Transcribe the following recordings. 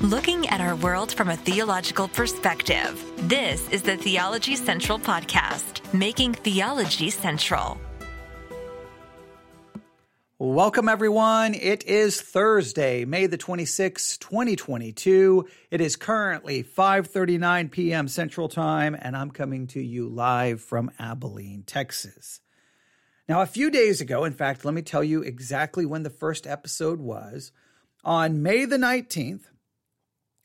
looking at our world from a theological perspective. This is the Theology Central Podcast, making theology central. Welcome, everyone. It is Thursday, May the 26th, 2022. It is currently 5.39 p.m. Central Time, and I'm coming to you live from Abilene, Texas. Now, a few days ago, in fact, let me tell you exactly when the first episode was. On May the 19th,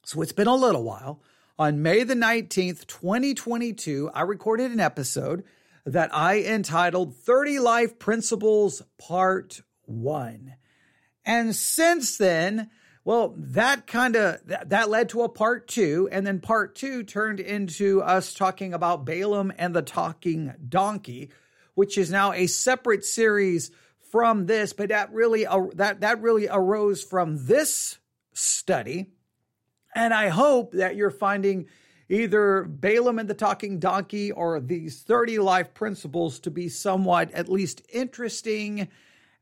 so it's been a little while. On May the 19th, 2022, I recorded an episode that I entitled 30 Life Principles Part 1. And since then, well, that kind of that, led to a part 2 and then part 2 turned into us talking about Balaam and the talking donkey, which is now a separate series from this, but that really uh, that that really arose from this study and I hope that you're finding either Balaam and the Talking Donkey or these 30 life principles to be somewhat at least interesting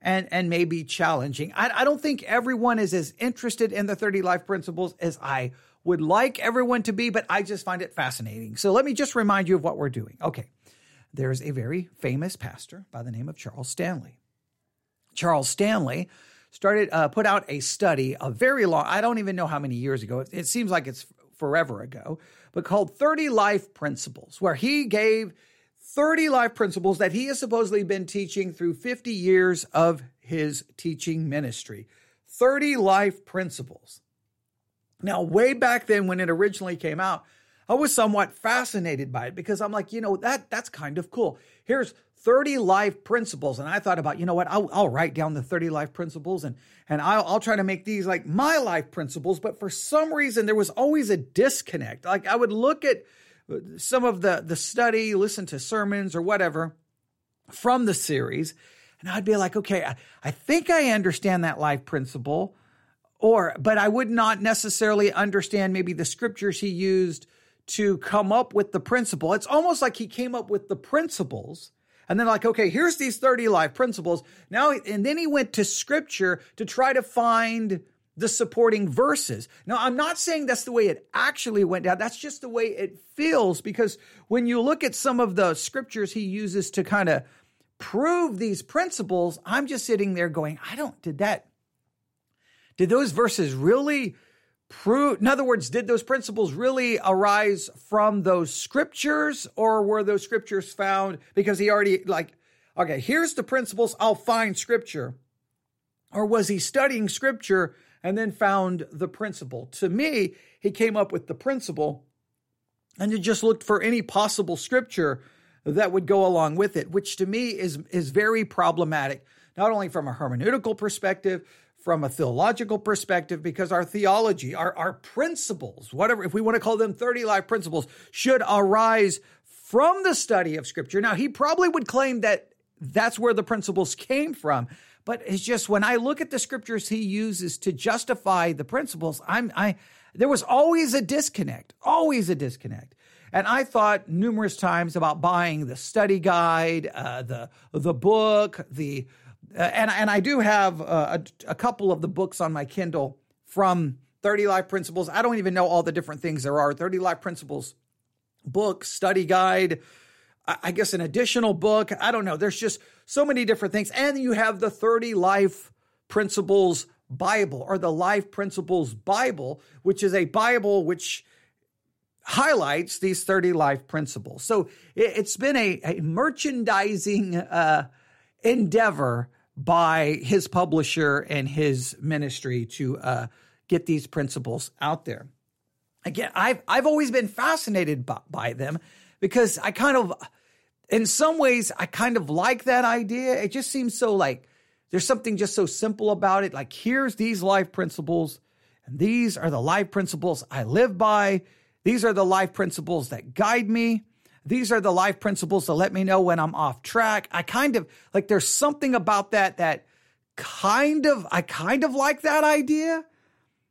and, and maybe challenging. I, I don't think everyone is as interested in the 30 life principles as I would like everyone to be, but I just find it fascinating. So let me just remind you of what we're doing. Okay. There's a very famous pastor by the name of Charles Stanley. Charles Stanley started uh, put out a study a very long i don't even know how many years ago. It, it seems like it's forever ago but called 30 life principles where he gave 30 life principles that he has supposedly been teaching through 50 years of his teaching ministry. 30 life principles. Now way back then when it originally came out i was somewhat fascinated by it because i'm like you know that that's kind of cool. Here's 30 life principles. And I thought about, you know what, I'll, I'll write down the 30 life principles and, and I'll, I'll try to make these like my life principles. But for some reason, there was always a disconnect. Like I would look at uh, some of the, the study, listen to sermons or whatever from the series, and I'd be like, okay, I, I think I understand that life principle. Or, but I would not necessarily understand maybe the scriptures he used to come up with the principle. It's almost like he came up with the principles and then like, okay, here's these 30 life principles. Now, and then he went to scripture to try to find the supporting verses. Now, I'm not saying that's the way it actually went down. That's just the way it feels because when you look at some of the scriptures he uses to kind of prove these principles, I'm just sitting there going, I don't, did that, did those verses really prove in other words did those principles really arise from those scriptures or were those scriptures found because he already like okay here's the principles i'll find scripture. Or was he studying scripture and then found the principle? To me he came up with the principle and he just looked for any possible scripture that would go along with it which to me is is very problematic not only from a hermeneutical perspective from a theological perspective because our theology, our, our principles, whatever, if we want to call them 30 life principles, should arise from the study of Scripture. Now, he probably would claim that that's where the principles came from. But it's just when I look at the scriptures he uses to justify the principles, I'm I there was always a disconnect, always a disconnect. And I thought numerous times about buying the study guide, uh, the the book, the uh, and and I do have uh, a, a couple of the books on my Kindle from 30 Life Principles. I don't even know all the different things there are. 30 Life Principles book, study guide, I guess an additional book. I don't know. There's just so many different things. And you have the 30 Life Principles Bible or the Life Principles Bible, which is a Bible which highlights these 30 life principles. So it, has been a, a merchandising uh, endeavor by his publisher and his ministry to uh, get these principles out there. Again, I've I've always been fascinated by, by them because I kind of, in some ways, I kind of like that idea. It just seems so like there's something just so simple about it. Like here's these life principles, and these are the life principles I live by. These are the life principles that guide me. These are the life principles to let me know when I'm off track. I kind of like there's something about that that kind of I kind of like that idea.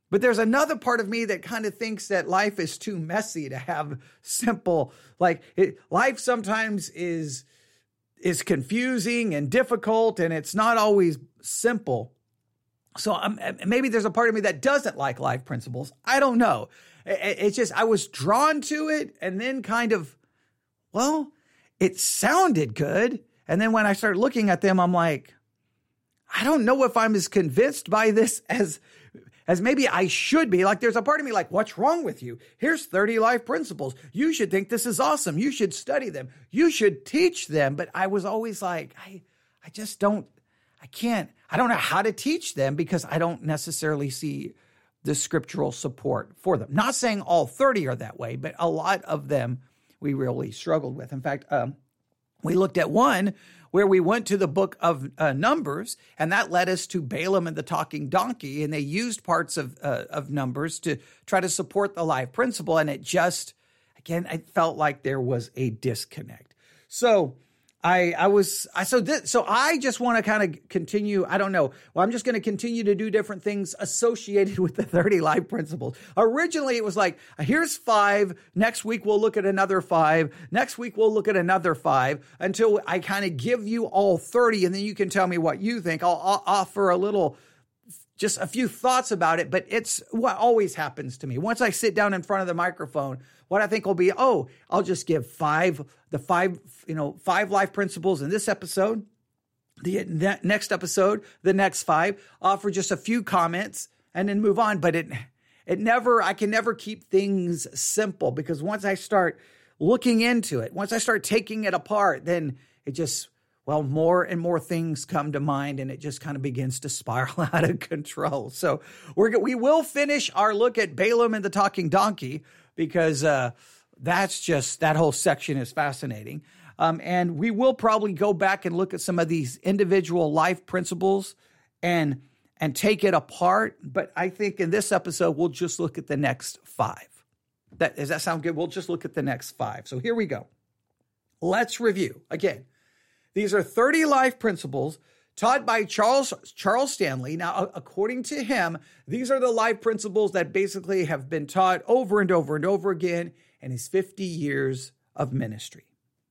But there's another part of me that kind of thinks that life is too messy to have simple like it, life sometimes is is confusing and difficult and it's not always simple. So um, maybe there's a part of me that doesn't like life principles. I don't know. It's just I was drawn to it and then kind of, well, it sounded good. And then when I start looking at them, I'm like, I don't know if I'm as convinced by this as as maybe I should be. Like there's a part of me like, what's wrong with you? Here's 30 life principles. You should think this is awesome. You should study them. You should teach them. But I was always like, I I just don't I can't I don't know how to teach them because I don't necessarily see the scriptural support for them. Not saying all 30 are that way, but a lot of them we really struggled with. In fact, um, we looked at one where we went to the book of uh, Numbers, and that led us to Balaam and the talking donkey, and they used parts of uh, of Numbers to try to support the life principle, and it just again, it felt like there was a disconnect. So I I was I so this, so I just want to kind of continue. I don't know. Well, I'm just going to continue to do different things associated with the 30 life principles. Originally, it was like here's five. Next week we'll look at another five. Next week we'll look at another five until I kind of give you all 30, and then you can tell me what you think. I'll, I'll offer a little just a few thoughts about it, but it's what always happens to me. Once I sit down in front of the microphone, what I think will be, oh, I'll just give five, the five, you know, five life principles in this episode. The next episode, the next five, offer just a few comments and then move on. But it, it never, I can never keep things simple because once I start looking into it, once I start taking it apart, then it just well, more and more things come to mind, and it just kind of begins to spiral out of control. So we're we will finish our look at Balaam and the talking donkey because uh, that's just that whole section is fascinating. Um, and we will probably go back and look at some of these individual life principles and and take it apart. But I think in this episode we'll just look at the next five. That does that sound good? We'll just look at the next five. So here we go. Let's review again. These are 30 life principles taught by Charles Charles Stanley. Now, according to him, these are the life principles that basically have been taught over and over and over again in his 50 years of ministry.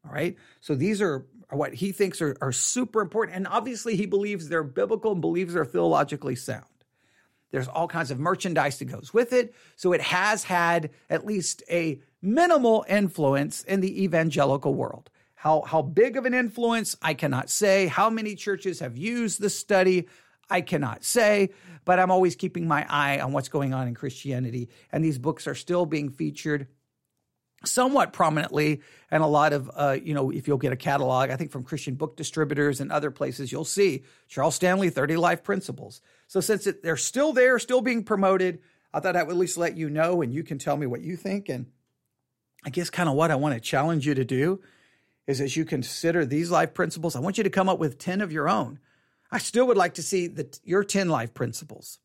All right. So these are what he thinks are, are super important. And obviously, he believes they're biblical and believes they're theologically sound. There's all kinds of merchandise that goes with it. So it has had at least a minimal influence in the evangelical world. How, how big of an influence, I cannot say. How many churches have used the study, I cannot say. But I'm always keeping my eye on what's going on in Christianity. And these books are still being featured somewhat prominently and a lot of uh, you know if you'll get a catalog i think from christian book distributors and other places you'll see charles stanley 30 life principles so since it, they're still there still being promoted i thought i would at least let you know and you can tell me what you think and i guess kind of what i want to challenge you to do is as you consider these life principles, I want you to come up with 10 of your own. I still would like to see the, your 10 life principles.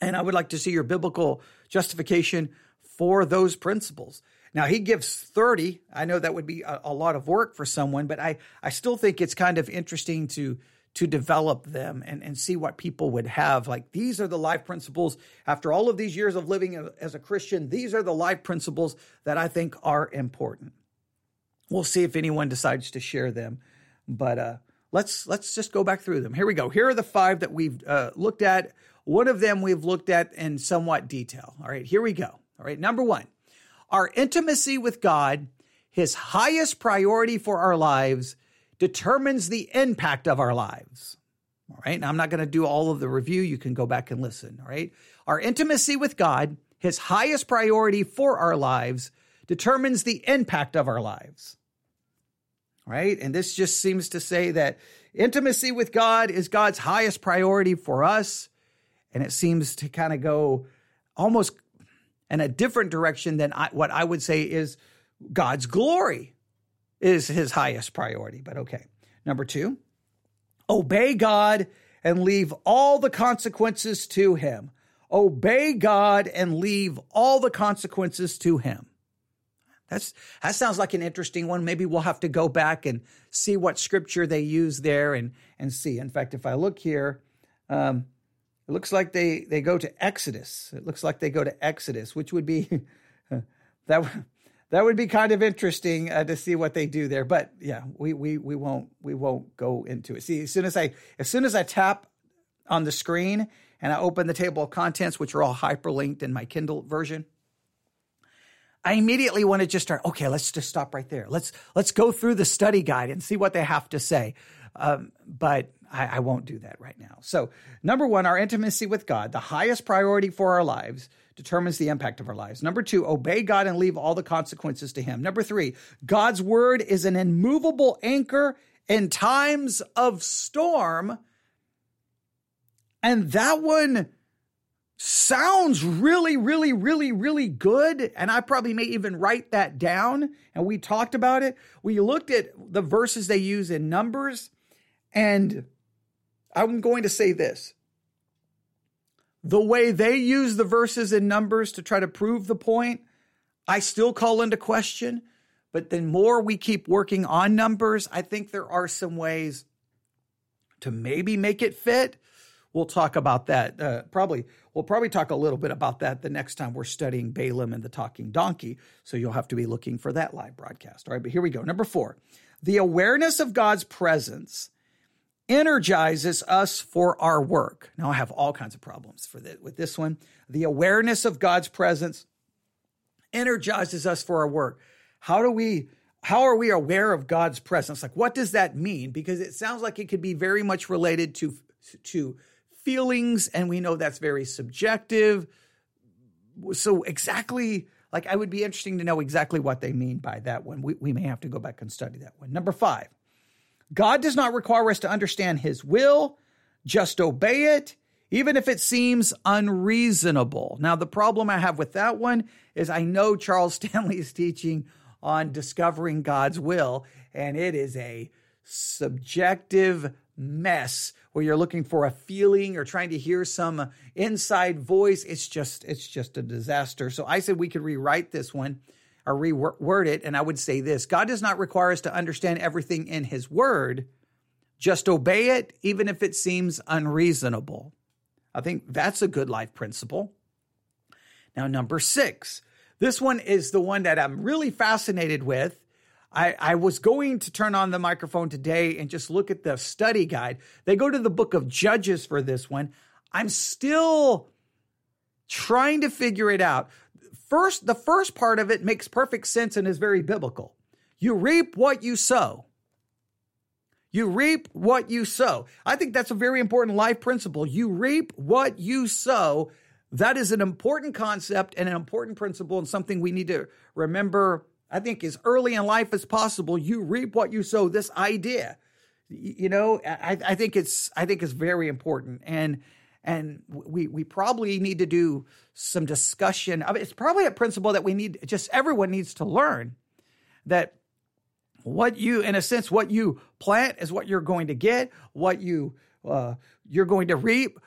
And I would like to see your biblical justification for those principles. Now, he gives 30. I know that would be a, a, lot of work for someone, but I, I still think it's kind of interesting to, to develop them and, and see what people would have. Like, these are the life principles. After all of these years of living as a Christian, these are the life principles that I think are important. We'll see if anyone decides to share them. But uh, let's let's just go back through them. Here we go. Here are the five that we've uh, looked at. One of them we've looked at in somewhat detail. All right, here we go. All right, number one, our intimacy with God, His highest priority for our lives, determines the impact of our lives. All right, now I'm not going to do all of the review. You can go back and listen. All right, our intimacy with God, His highest priority for our lives, determines the impact of our lives right? And this just seems to say that intimacy with God is God's highest priority for us. And it seems to kind of go almost in a different direction than I, what I would say is God's glory is his highest priority. But okay. Number two, obey God and leave all the consequences to him. Obey God and leave all the consequences to him. That's that sounds like an interesting one. Maybe we'll have to go back and see what scripture they use there and and see. In fact, if I look here, um, it looks like they they go to Exodus. It looks like they go to Exodus, which would be that that would be kind of interesting uh, to see what they do there. But yeah, we we we won't we won't go into it. See, as soon as I as soon as I tap on the screen and I open the table of contents, which are all hyperlinked in my Kindle version, I immediately want to just start, okay, let's just stop right there. Let's, let's go through the study guide and see what they have to say. Um, but I, I won't do that right now. So, number one, our intimacy with God, the highest priority for our lives, determines the impact of our lives. Number two, obey God and leave all the consequences to Him. Number three, God's word is an immovable anchor in times of storm. And that one sounds really, really, really, really good. And I probably may even write that down. And we talked about it. We looked at the verses they use in Numbers. And I'm going to say this the way they use the verses in Numbers to try to prove the point, I still call into question. But the more we keep working on Numbers, I think there are some ways to maybe make it fit. We'll talk about that. Uh, probably we'll probably talk a little bit about that the next time we're studying Balaam and the talking donkey. So you'll have to be looking for that live broadcast. All right, but here we go. Number four, the awareness of God's presence energizes us for our work. Now I have all kinds of problems for this, with this one. The awareness of God's presence energizes us for our work. How do we how are we aware of God's presence? Like what does that mean? Because it sounds like it could be very much related to to feelings and we know that's very subjective. So exactly like I would be interesting to know exactly what they mean by that one. We, we may have to go back and study that one. Number five, God does not require us to understand his will, just obey it, even if it seems unreasonable. Now, the problem I have with that one is I know Charles Stanley is teaching on discovering God's will, and it is a subjective mess where you're looking for a feeling or trying to hear some inside voice. It's just, it's just a disaster. So I said we could rewrite this one or reword it, and I would say this God does not require us to understand everything in His Word, just obey it, even if it seems unreasonable. I think that's a good life principle. Now, number six, this one is the one that I'm really fascinated with. I, I, was going to turn on the microphone today and just look at the study guide. They go to the book of Judges for this one. I'm still trying to figure it out. First, the first part of it makes perfect sense and is very biblical. You reap what you sow. You reap what you sow. I think that's a very important life principle. You reap what you sow. That is an important concept and an important principle and something we need to remember. I think as early in life as possible, you reap what you sow. This idea, you know, I, I think it's I think it's very important. And and we we probably need to do some discussion. I mean, it's probably a principle that we need. Just everyone needs to learn that what you, in a sense, what you plant is what you're going to get. What you uh, you're going to reap,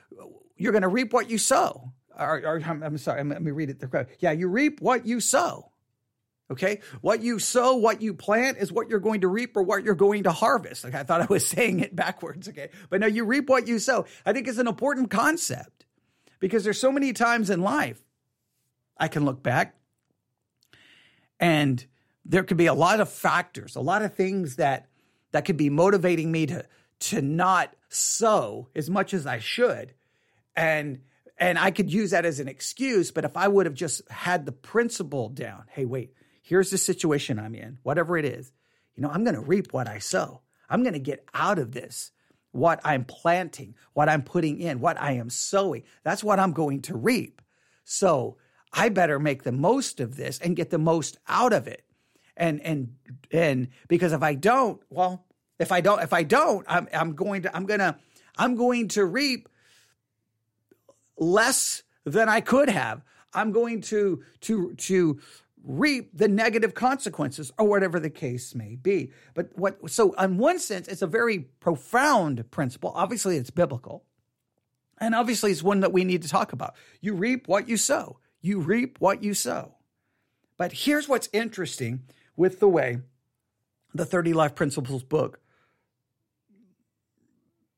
you're going to reap what you sow. Or, or I'm, sorry, let me read it. Yeah, you reap what you sow. Okay. What you sow, what you plant is what you're going to reap or what you're going to harvest. Like I thought I was saying it backwards. Okay. But no, you reap what you sow. I think it's an important concept because there's so many times in life I can look back and there could be a lot of factors, a lot of things that that could be motivating me to to not sow as much as I should. And and I could use that as an excuse, but if I would have just had the principle down, hey, wait, here's the situation I'm in, whatever it is, you know, I'm going to reap what I sow. I'm going to get out of this what I'm planting, what I'm putting in, what I am sowing. That's what I'm going to reap. So I better make the most of this and get the most out of it. And and and because if I don't, well, if I don't, if I don't, I'm I'm going to I'm gonna I'm going to reap less than I could have. I'm going to to to reap the negative consequences or whatever the case may be. But what so in one sense it's a very profound principle. Obviously it's biblical. And obviously it's one that we need to talk about. You reap what you sow. You reap what you sow. But here's what's interesting with the way the 30 Life Principles book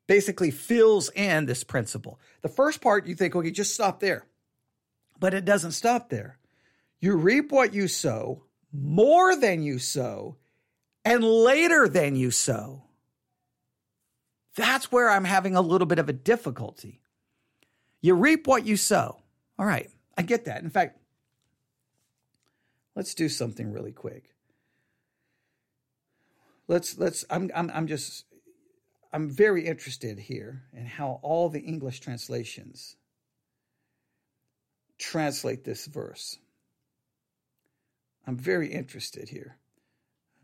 basically fills in this principle. The first part you think, okay, just stop there. But it doesn't stop there. You reap what you sow, more than you sow, and later than you sow. That's where I'm having a little bit of a difficulty. You reap what you sow. All right, I get that. In fact, let's do something really quick. Let's let's I'm I'm I'm just I'm very interested here in how all the English translations translate this verse. I'm very interested here.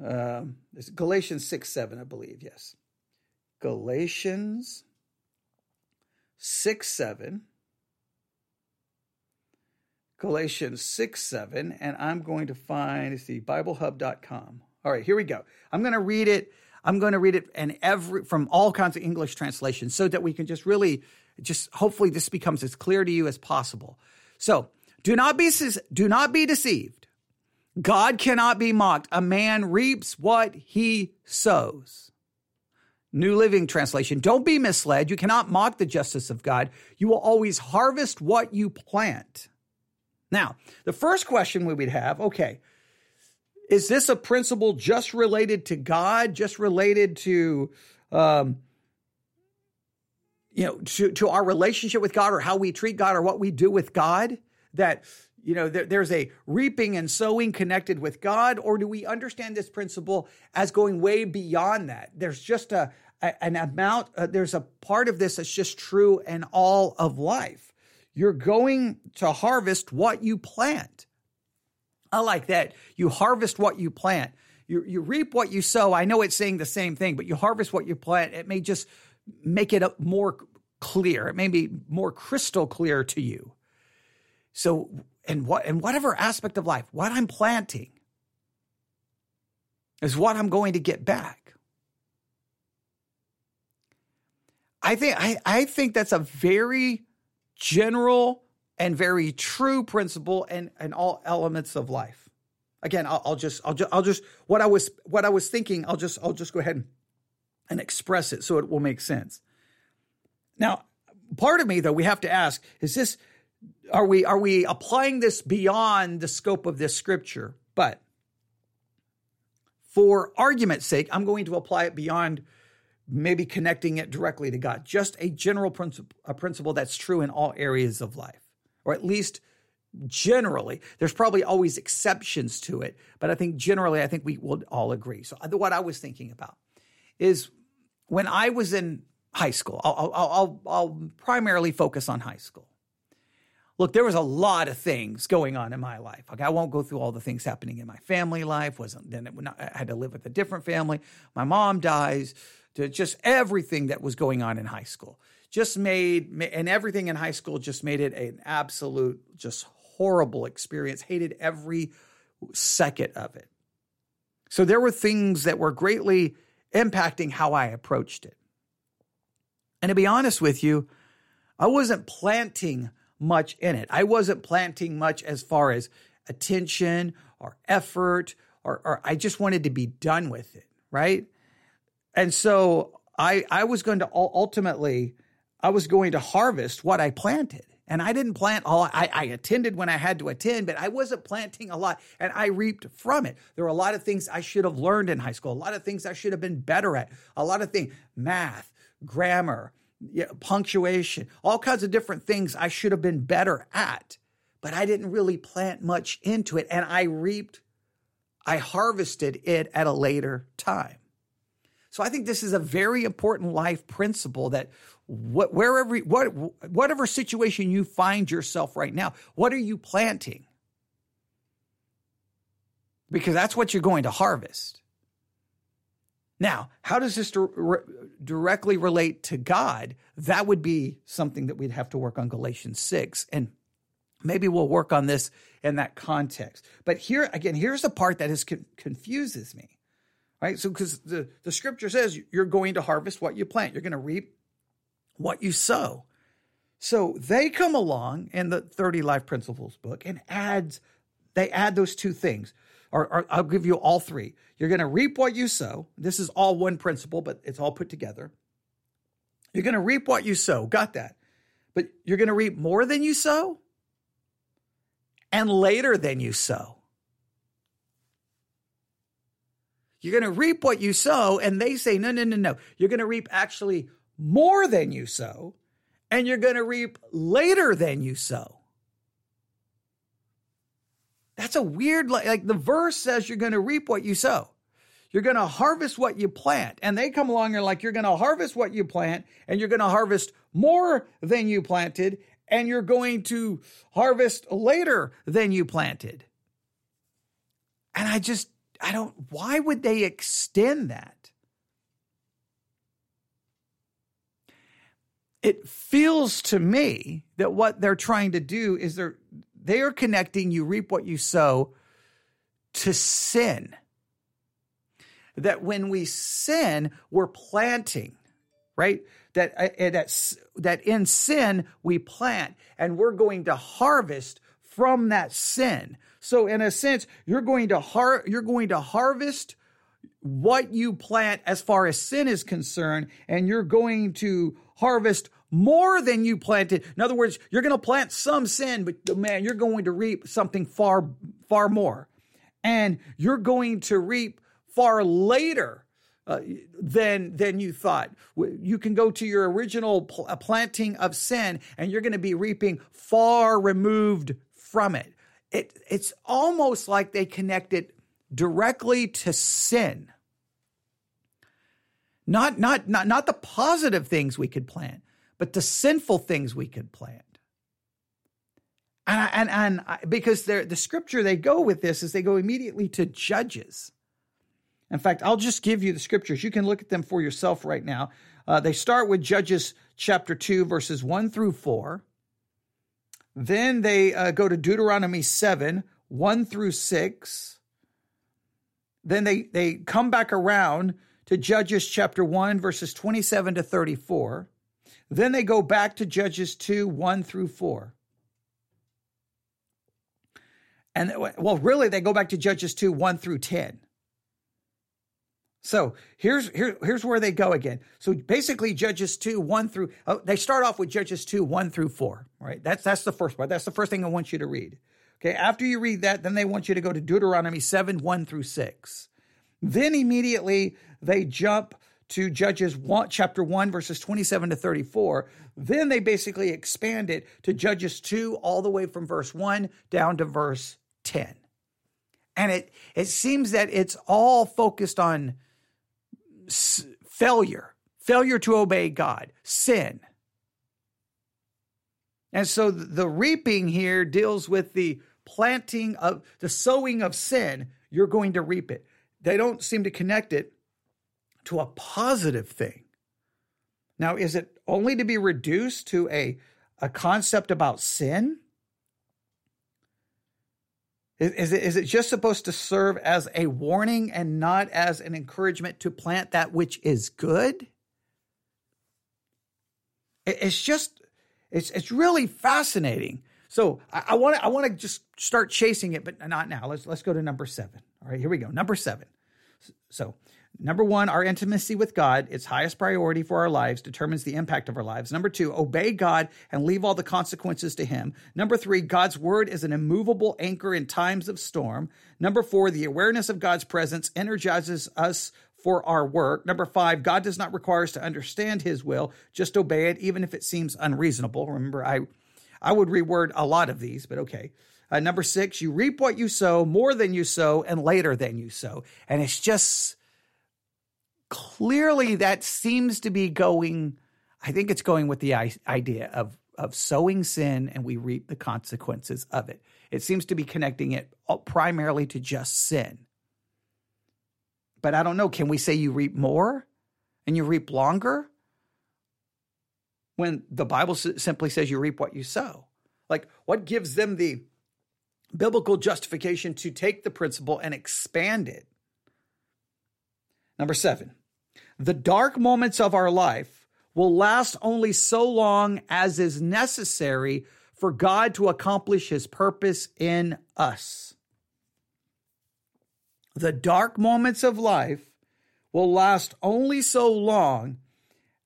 Um, it's Galatians 6 7, I believe, yes. Galatians 6 7. Galatians 6 7, and I'm going to find, it's the BibleHub.com. All right, here we go. I'm going to read it. I'm going to read it and every from all kinds of English translations so that we can just really just hopefully this becomes as clear to you as possible. So, do not be do not be deceived. God cannot be mocked. A man reaps what he sows. New Living Translation. Don't be misled. You cannot mock the justice of God. You will always harvest what you plant. Now, the first question we would have okay, is this a principle just related to God, just related to, um, you know, to, to our relationship with God or how we treat God or what we do with God? That you know, there, there's a reaping and sowing connected with God, or do we understand this principle as going way beyond that? There's just a, a an amount, uh, there's a part of this that's just true in all of life. You're going to harvest what you plant. I like that. You harvest what you plant. You, you reap what you sow. I know it's saying the same thing, but you harvest what you plant. It may just make it more clear. It may be more crystal clear to you. So in what in whatever aspect of life, what I'm planting is what I'm going to get back. I think I, I think that's a very general and very true principle in, in all elements of life. Again, I'll, I'll just I'll just I'll just what I was what I was thinking, I'll just I'll just go ahead and, and express it so it will make sense. Now, part of me though, we have to ask, is this are we are we applying this beyond the scope of this scripture? But for argument's sake, I'm going to apply it beyond maybe connecting it directly to God. Just a general principle, a principle that's true in all areas of life, or at least generally. There's probably always exceptions to it, but I think generally, I think we will all agree. So uh, what I was thinking about is when I was in high school. I'll, I'll, I'll, I'll primarily focus on high school look, there was a lot of things going on in my life. Like I won't go through all the things happening in my family life. Wasn't then it, not, I had to live with a different family. My mom dies. To just everything that was going on in high school just made and everything in high school just made it an absolute just horrible experience. Hated every second of it. So there were things that were greatly impacting how I approached it. And to be honest with you, I wasn't planting much in it. I wasn't planting much as far as attention or effort, or, or I just wanted to be done with it, right? And so I I was going to ultimately I was going to harvest what I planted. And I didn't plant all I, I attended when I had to attend, but I wasn't planting a lot and I reaped from it. There were a lot of things I should have learned in high school, a lot of things I should have been better at, a lot of things, math, grammar, yeah, punctuation, all kinds of different things I should have been better at, but I didn't really plant much into it. And I reaped, I harvested it at a later time. So I think this is a very important life principle that what, wherever, what, whatever situation you find yourself right now, what are you planting? Because that's what you're going to harvest. Now, how does this directly relate to God? That would be something that we'd have to work on Galatians 6. And maybe we'll work on this in that context. But here, again, here's the part that is confuses me, right? So, because the, the scripture says you're going to harvest what you plant, you're going to reap what you sow. So they come along in the 30 Life Principles book and adds, they add those two things or, or I'll give you all three. You're going to reap what you sow. This is all one principle, but it's all put together. You're going to reap what you sow. Got that. But you're going to reap more than you sow and later than you sow. You're going to reap what you sow. And they say, no, no, no, no. You're going to reap actually more than you sow, and you're going to reap later than you sow. That's a weird, like the verse says you're going to reap what you sow. You're going to harvest what you plant. And they come along and like, you're going to harvest what you plant and you're going to harvest more than you planted and you're going to harvest later than you planted. And I just, I don't, why would they extend that? It feels to me that what they're trying to do is they're, they are connecting you reap what you sow to sin that when we sin, we're planting, right? That, uh, that, that in sin, we plant and we're going to harvest from that sin. So in a sense, you're going to har- you're going to harvest what you plant as far as sin is concerned, and you're going to harvest more than you planted. In other words, you're going to plant some sin, but man, you're going to reap something far, far more. And you're going to reap far later uh, than than you thought. You can go to your original pl- uh, planting of sin, and you're going to be reaping far removed from it. It it's almost like they connect it directly to sin. Not not not not the positive things we could plant, but the sinful things we could plant. And I, and and I, because the scripture they go with this is they go immediately to Judges. In fact, I'll just give you the scriptures. You can look at them for yourself right now. Uh, they start with Judges chapter 2, verses 1 through 4. Then they uh, go to Deuteronomy 7, 1 through 6. Then they, they come back around to Judges chapter 1, verses 27 to 34. Then they go back to Judges 2, 1 through 4. And well, really, they go back to Judges 2, 1 through 10. So here's here, here's where they go again. So basically, Judges two one through oh, they start off with Judges two one through four. Right. That's that's the first part. That's the first thing I want you to read. Okay. After you read that, then they want you to go to Deuteronomy seven one through six. Then immediately they jump to Judges one, chapter one verses twenty seven to thirty four. Then they basically expand it to Judges two all the way from verse one down to verse ten. And it it seems that it's all focused on failure, failure to obey God, sin. And so the reaping here deals with the planting of the sowing of sin. You're going to reap it. They don't seem to connect it to a positive thing. Now, is it only to be reduced to a, a concept about sin? Is, is, it, is it just supposed to serve as a warning and not as an encouragement to plant that which is good? It, it's just, it's, it's really fascinating. So I want to I want to just start chasing it, but not now. Let's let's go to number seven. All right, here we go. Number seven. So Number one, our intimacy with God, its highest priority for our lives, determines the impact of our lives. Number two, obey God and leave all the consequences to Him. Number three, God's word is an immovable anchor in times of storm. Number four, the awareness of God's presence energizes us for our work. Number five, God does not require us to understand His will, just obey it, even if it seems unreasonable. Remember, I, I would reword a lot of these, but okay. Uh, number six, you reap what you sow, more than you sow, and later than you sow. And it's just clearly that seems to be going i think it's going with the idea of of sowing sin and we reap the consequences of it. It seems to be connecting it primarily to just sin. But i don't know. Can we say you reap more and you reap longer when the bible simply says you reap what you sow? Like what gives them the biblical justification to take the principle and expand it? Number 7 the dark moments of our life will last only so long as is necessary for God to accomplish his purpose in us. The dark moments of life will last only so long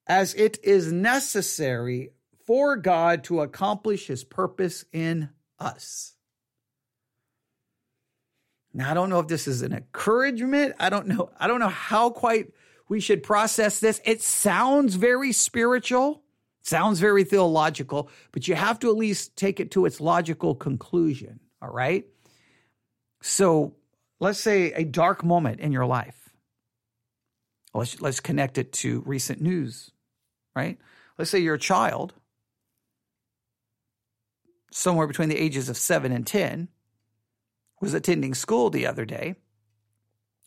as it is necessary for God to accomplish his purpose in us. Now I don't know if this is an encouragement. I don't know. I don't know how quite we should process this. It sounds very spiritual, sounds very theological, but you have to at least take it to its logical conclusion. All right. So let's say a dark moment in your life. Let's, let's connect it to recent news, right? Let's say you're a child, somewhere between the ages of seven and 10, was attending school the other day,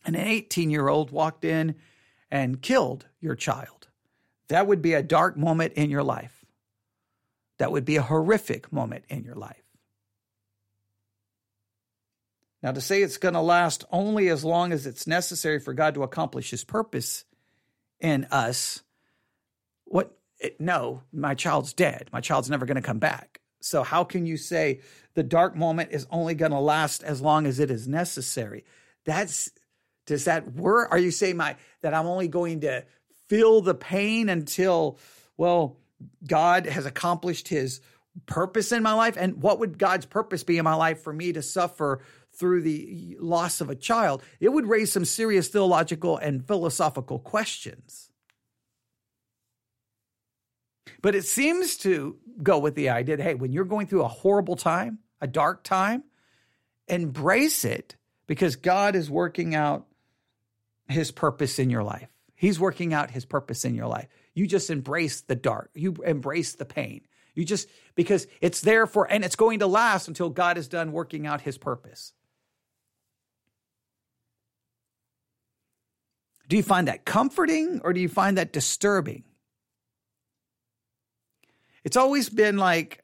and an 18 year old walked in and killed your child. That would be a dark moment in your life. That would be a horrific moment in your life. Now, to say it's going to last only as long as it's necessary for God to accomplish his purpose in us, what? No, my child's dead. My child's never going to come back. So, how can you say the dark moment is only going to last as long as it is necessary? That's, does that work? Are you saying my, that I'm only going to feel the pain until, well, God has accomplished his purpose in my life? And what would God's purpose be in my life for me to suffer through the loss of a child? It would raise some serious theological and philosophical questions. But it seems to go with the idea that, hey, when you're going through a horrible time, a dark time, embrace it because God is working out his purpose in your life. He's working out his purpose in your life. You just embrace the dark, you embrace the pain. You just, because it's there for, and it's going to last until God is done working out his purpose. Do you find that comforting or do you find that disturbing? It's always been like,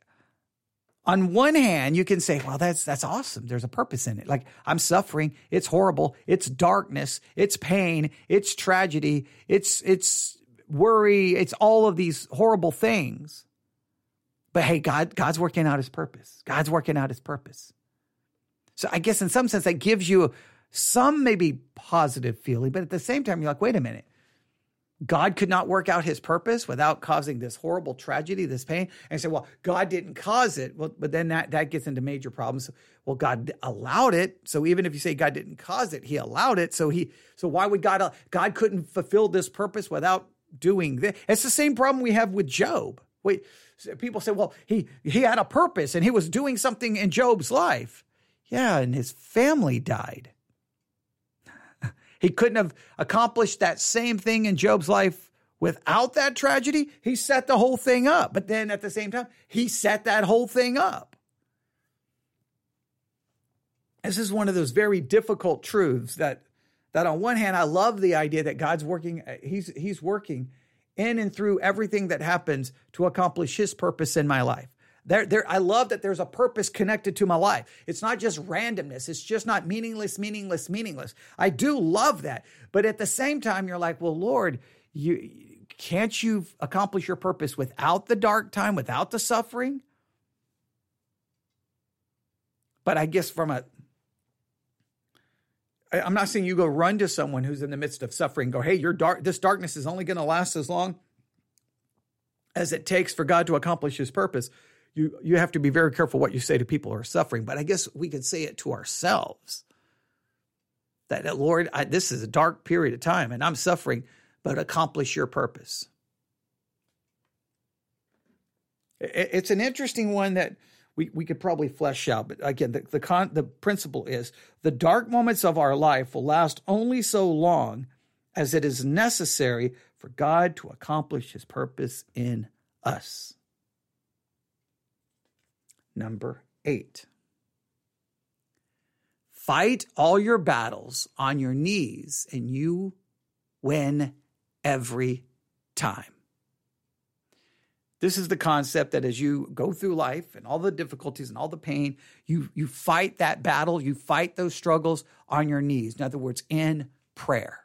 on one hand, you can say, well, that's that's awesome. There's a purpose in it. Like I'm suffering, it's horrible, it's darkness, it's pain, it's tragedy, it's it's worry, it's all of these horrible things. But hey, God, God's working out his purpose. God's working out his purpose. So I guess in some sense that gives you some maybe positive feeling, but at the same time, you're like, wait a minute. God could not work out his purpose without causing this horrible tragedy, this pain. And say, well, God didn't cause it. Well, but then that, that gets into major problems. Well, God allowed it. So even if you say God didn't cause it, he allowed it. So he, so why would God, God couldn't fulfill this purpose without doing this? It's the same problem we have with Job. Wait, people say, well, he, he had a purpose and he was doing something in Job's life. Yeah. And his family died. He couldn't have accomplished that same thing in Job's life without that tragedy. He set the whole thing up. But then at the same time, he set that whole thing up. This is one of those very difficult truths that that on one hand I love the idea that God's working uh, he's he's working in and through everything that happens to accomplish his purpose in my life. There, there, I love that there's a purpose connected to my life. It's not just randomness. It's just not meaningless, meaningless, meaningless. I do love that. But at the same time, you're like, well, Lord, you can't you accomplish your purpose without the dark time, without the suffering? But I guess from a I'm not saying you go run to someone who's in the midst of suffering, go, hey, your dark this darkness is only going to last as long as it takes for God to accomplish his purpose you you have to be very careful what you say to people who are suffering. But I guess we could say it to ourselves that, Lord, I, this is a dark period of time and I'm suffering, but accomplish your purpose. It, it's an interesting one that we, we could probably flesh out. But again, the the, con, the principle is the dark moments of our life will last only so long as it is necessary for God to accomplish His purpose in us. Number eight. Fight all your battles on your knees and you win every time. This is the concept that as you go through life and all the difficulties and all the pain, you, you fight that battle, you fight those struggles on your knees. In other words, in prayer.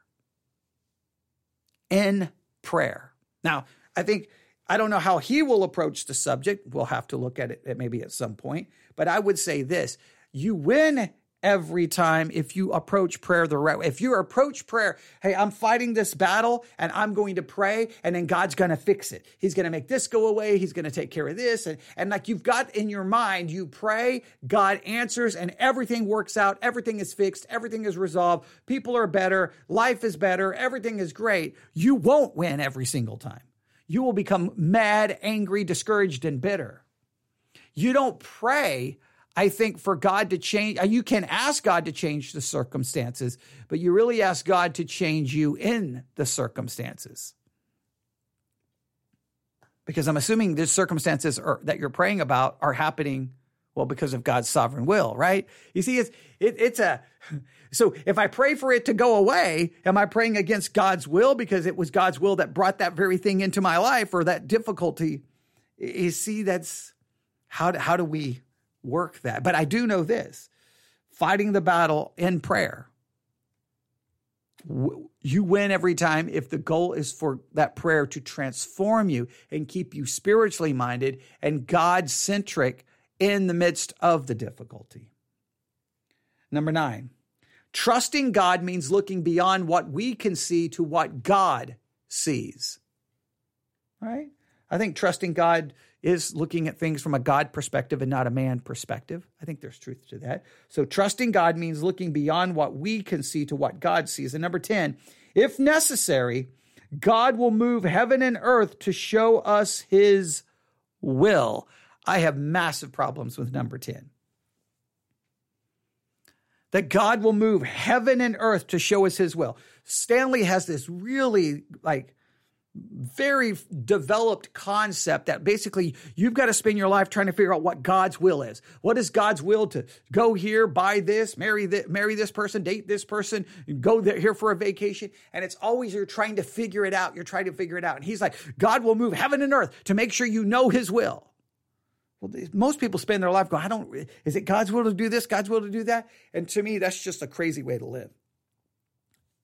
In prayer. Now, I think I don't know how he will approach the subject. We'll have to look at it maybe at some point. But I would say this you win every time if you approach prayer the right way. If you approach prayer, hey, I'm fighting this battle and I'm going to pray and then God's going to fix it. He's going to make this go away. He's going to take care of this. And, and like you've got in your mind, you pray, God answers and everything works out. Everything is fixed. Everything is resolved. People are better. Life is better. Everything is great. You won't win every single time. You will become mad, angry, discouraged, and bitter. You don't pray I think for God to change, uh, you can ask God to change the circumstances, but you really ask God to change you in the circumstances. Because I'm assuming the circumstances are, that you're praying about are happening, well, because of God's sovereign will, right? You see, it's, it, it's a, so if I pray for it to go away, am I praying against God's will because it was God's will that brought that very thing into my life or that difficulty? You see, that's how, how do we work that. But I do know this fighting the battle in prayer, you win every time if the goal is for that prayer to transform you and keep you spiritually minded and God centric in the midst of the difficulty. Number nine, trusting God means looking beyond what we can see to what God sees. Right? I think trusting God is looking at things from a God perspective and not a man perspective. I think there's truth to that. So trusting God means looking beyond what we can see to what God sees. And number 10, if necessary, God will move heaven and earth to show us his will. I have massive problems with number 10. That God will move heaven and earth to show us his will. Stanley has this really like very developed concept that basically you've got to spend your life trying to figure out what God's will is. What is God's will to go here, buy this, marry this, marry this person, date this person, go there, here for a vacation? And it's always you're trying to figure it out. You're trying to figure it out. And he's like, God will move heaven and earth to make sure you know his will. Well, most people spend their life going, I don't, is it God's will to do this? God's will to do that? And to me, that's just a crazy way to live.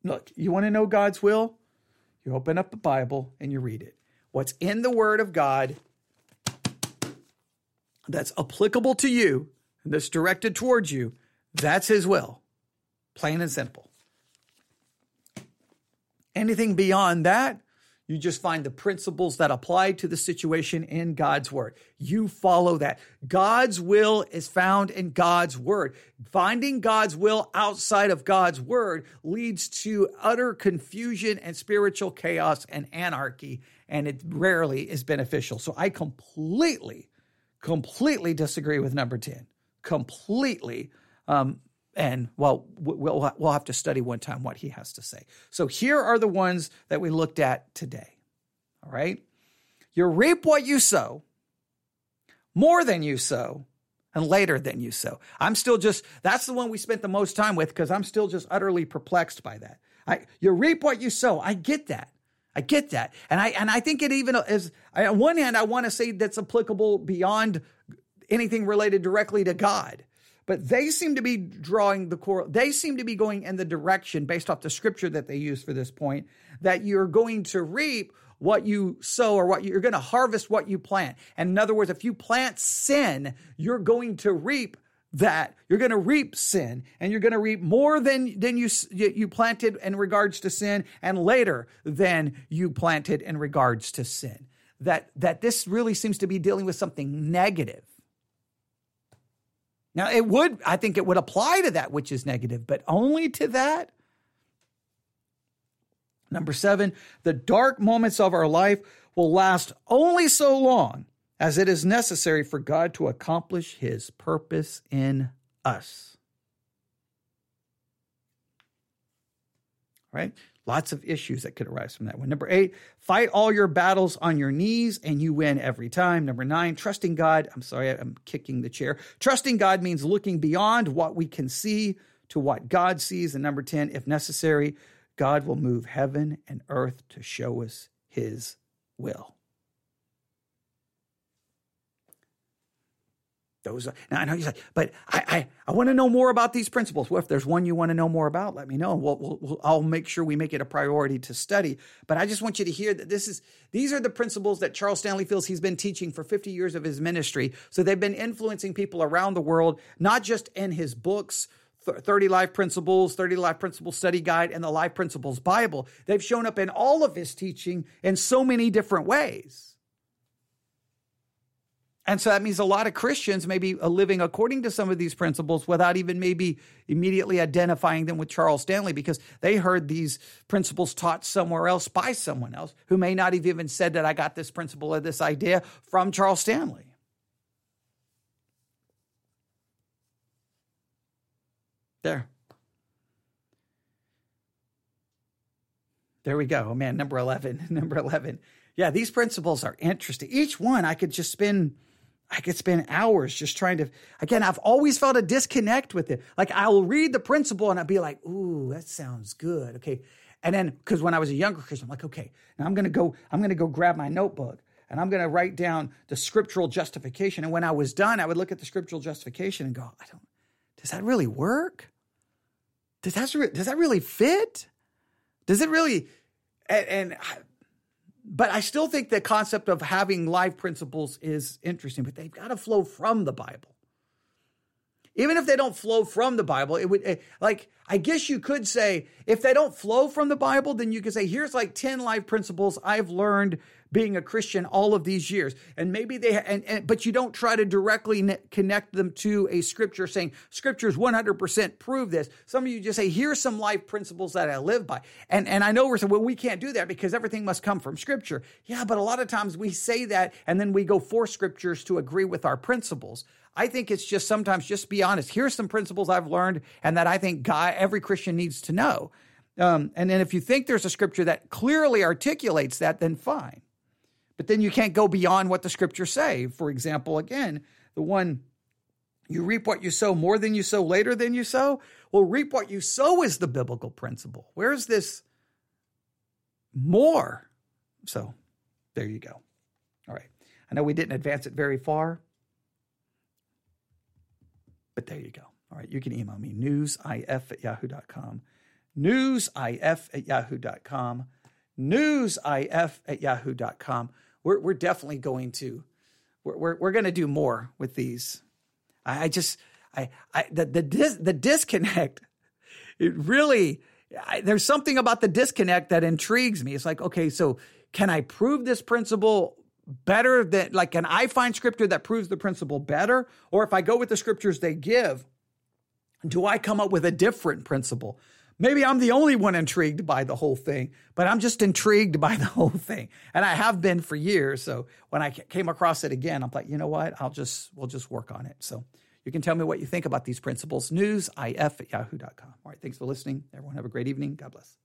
Look, you want to know God's will? You open up the Bible and you read it. What's in the Word of God that's applicable to you and that's directed towards you, that's His will. Plain and simple. Anything beyond that you just find the principles that apply to the situation in God's word. You follow that. God's will is found in God's word. Finding God's will outside of God's word leads to utter confusion and spiritual chaos and anarchy, and it rarely is beneficial. So I completely, completely disagree with number 10. Completely. Um, and well, we'll we'll have to study one time what he has to say. So here are the ones that we looked at today. All right, you reap what you sow, more than you sow, and later than you sow. I'm still just that's the one we spent the most time with because I'm still just utterly perplexed by that. I you reap what you sow. I get that. I get that, and I and I think it even is. On one hand, I want to say that's applicable beyond anything related directly to God but they seem to be drawing the core, they seem to be going in the direction based off the scripture that they use for this point that you're going to reap what you sow or what you, you're going to harvest what you plant. And in other words, if you plant sin, you're going to reap that. You're going to reap sin and you're going to reap more than than you you planted in regards to sin and later than you planted in regards to sin. That that this really seems to be dealing with something negative now, it would, I think it would apply to that which is negative, but only to that. Number seven, the dark moments of our life will last only so long as it is necessary for God to accomplish his purpose in us. Right? Lots of issues that could arise from that one. Number eight, fight all your battles on your knees and you win every time. Number nine, trusting God. I'm sorry, I'm kicking the chair. Trusting God means looking beyond what we can see to what God sees. And number 10, if necessary, God will move heaven and earth to show us his will. Those are, now I know you say, but I, I, I want to know more about these principles. Well, if there's one you want to know more about, let me know. We'll, we'll, we'll, I'll make sure we make it a priority to study. But I just want you to hear that this is these are the principles that Charles Stanley feels he's been teaching for 50 years of his ministry. So they've been influencing people around the world, not just in his books, 30 Life Principles, 30 Life Principles Study Guide, and the Life Principles Bible. They've shown up in all of his teaching in so many different ways. And so that means a lot of Christians maybe are uh, living according to some of these principles without even maybe immediately identifying them with Charles Stanley because they heard these principles taught somewhere else by someone else who may not have even said that I got this principle or this idea from Charles Stanley. There. There we go. Oh man, number 11. Number 11. Yeah, these principles are interesting. Each one I could just spend I could spend hours just trying to again, I've always felt a disconnect with it. Like I'll read the principle and I'll be like, ooh, that sounds good. Okay. And then because when I was a younger Christian, I'm like, okay, now I'm gonna go, I'm gonna go grab my notebook and I'm gonna write down the scriptural justification. And when I was done, I would look at the scriptural justification and go, I don't, does that really work? does that does that really fit? Does it really? And, and but I still think the concept of having life principles is interesting, but they've got to flow from the Bible. Even if they don't flow from the Bible, it would eh, like I guess you could say if they don't flow from the Bible, then you could say here's like 10 life principles I've learned being a Christian all of these years. And maybe they, and, and but you don't try to directly connect them to a scripture saying scriptures 100% prove this. Some of you just say, here's some life principles that I live by. And, and I know we're saying, well, we can't do that because everything must come from scripture. Yeah, but a lot of times we say that and then we go for scriptures to agree with our principles. I think it's just sometimes just be honest. Here's some principles I've learned and that I think God, every Christian needs to know. Um, and then if you think there's a scripture that clearly articulates that, then fine. But then you can't go beyond what the scriptures say. For example, again, the one you reap what you sow more than you sow later than you sow. Well, reap what you sow is the biblical principle. Where's this more? So there you go. All right. I know we didn't advance it very far, but there you go. All right. You can email me newsif at yahoo.com. Newsif at yahoo.com. Newsif at yahoo.com we're, we're definitely going to we're, we're, we're going to do more with these. I, I just I, I the the dis, the disconnect. It really I, there's something about the disconnect that intrigues me. It's like okay, so can I prove this principle better than like can I find scripture that proves the principle better, or if I go with the scriptures they give, do I come up with a different principle? Maybe I'm the only one intrigued by the whole thing, but I'm just intrigued by the whole thing. And I have been for years. So when I came across it again, I'm like, you know what? I'll just, we'll just work on it. So you can tell me what you think about these principles. Newsif at yahoo.com. All right. Thanks for listening. Everyone have a great evening. God bless.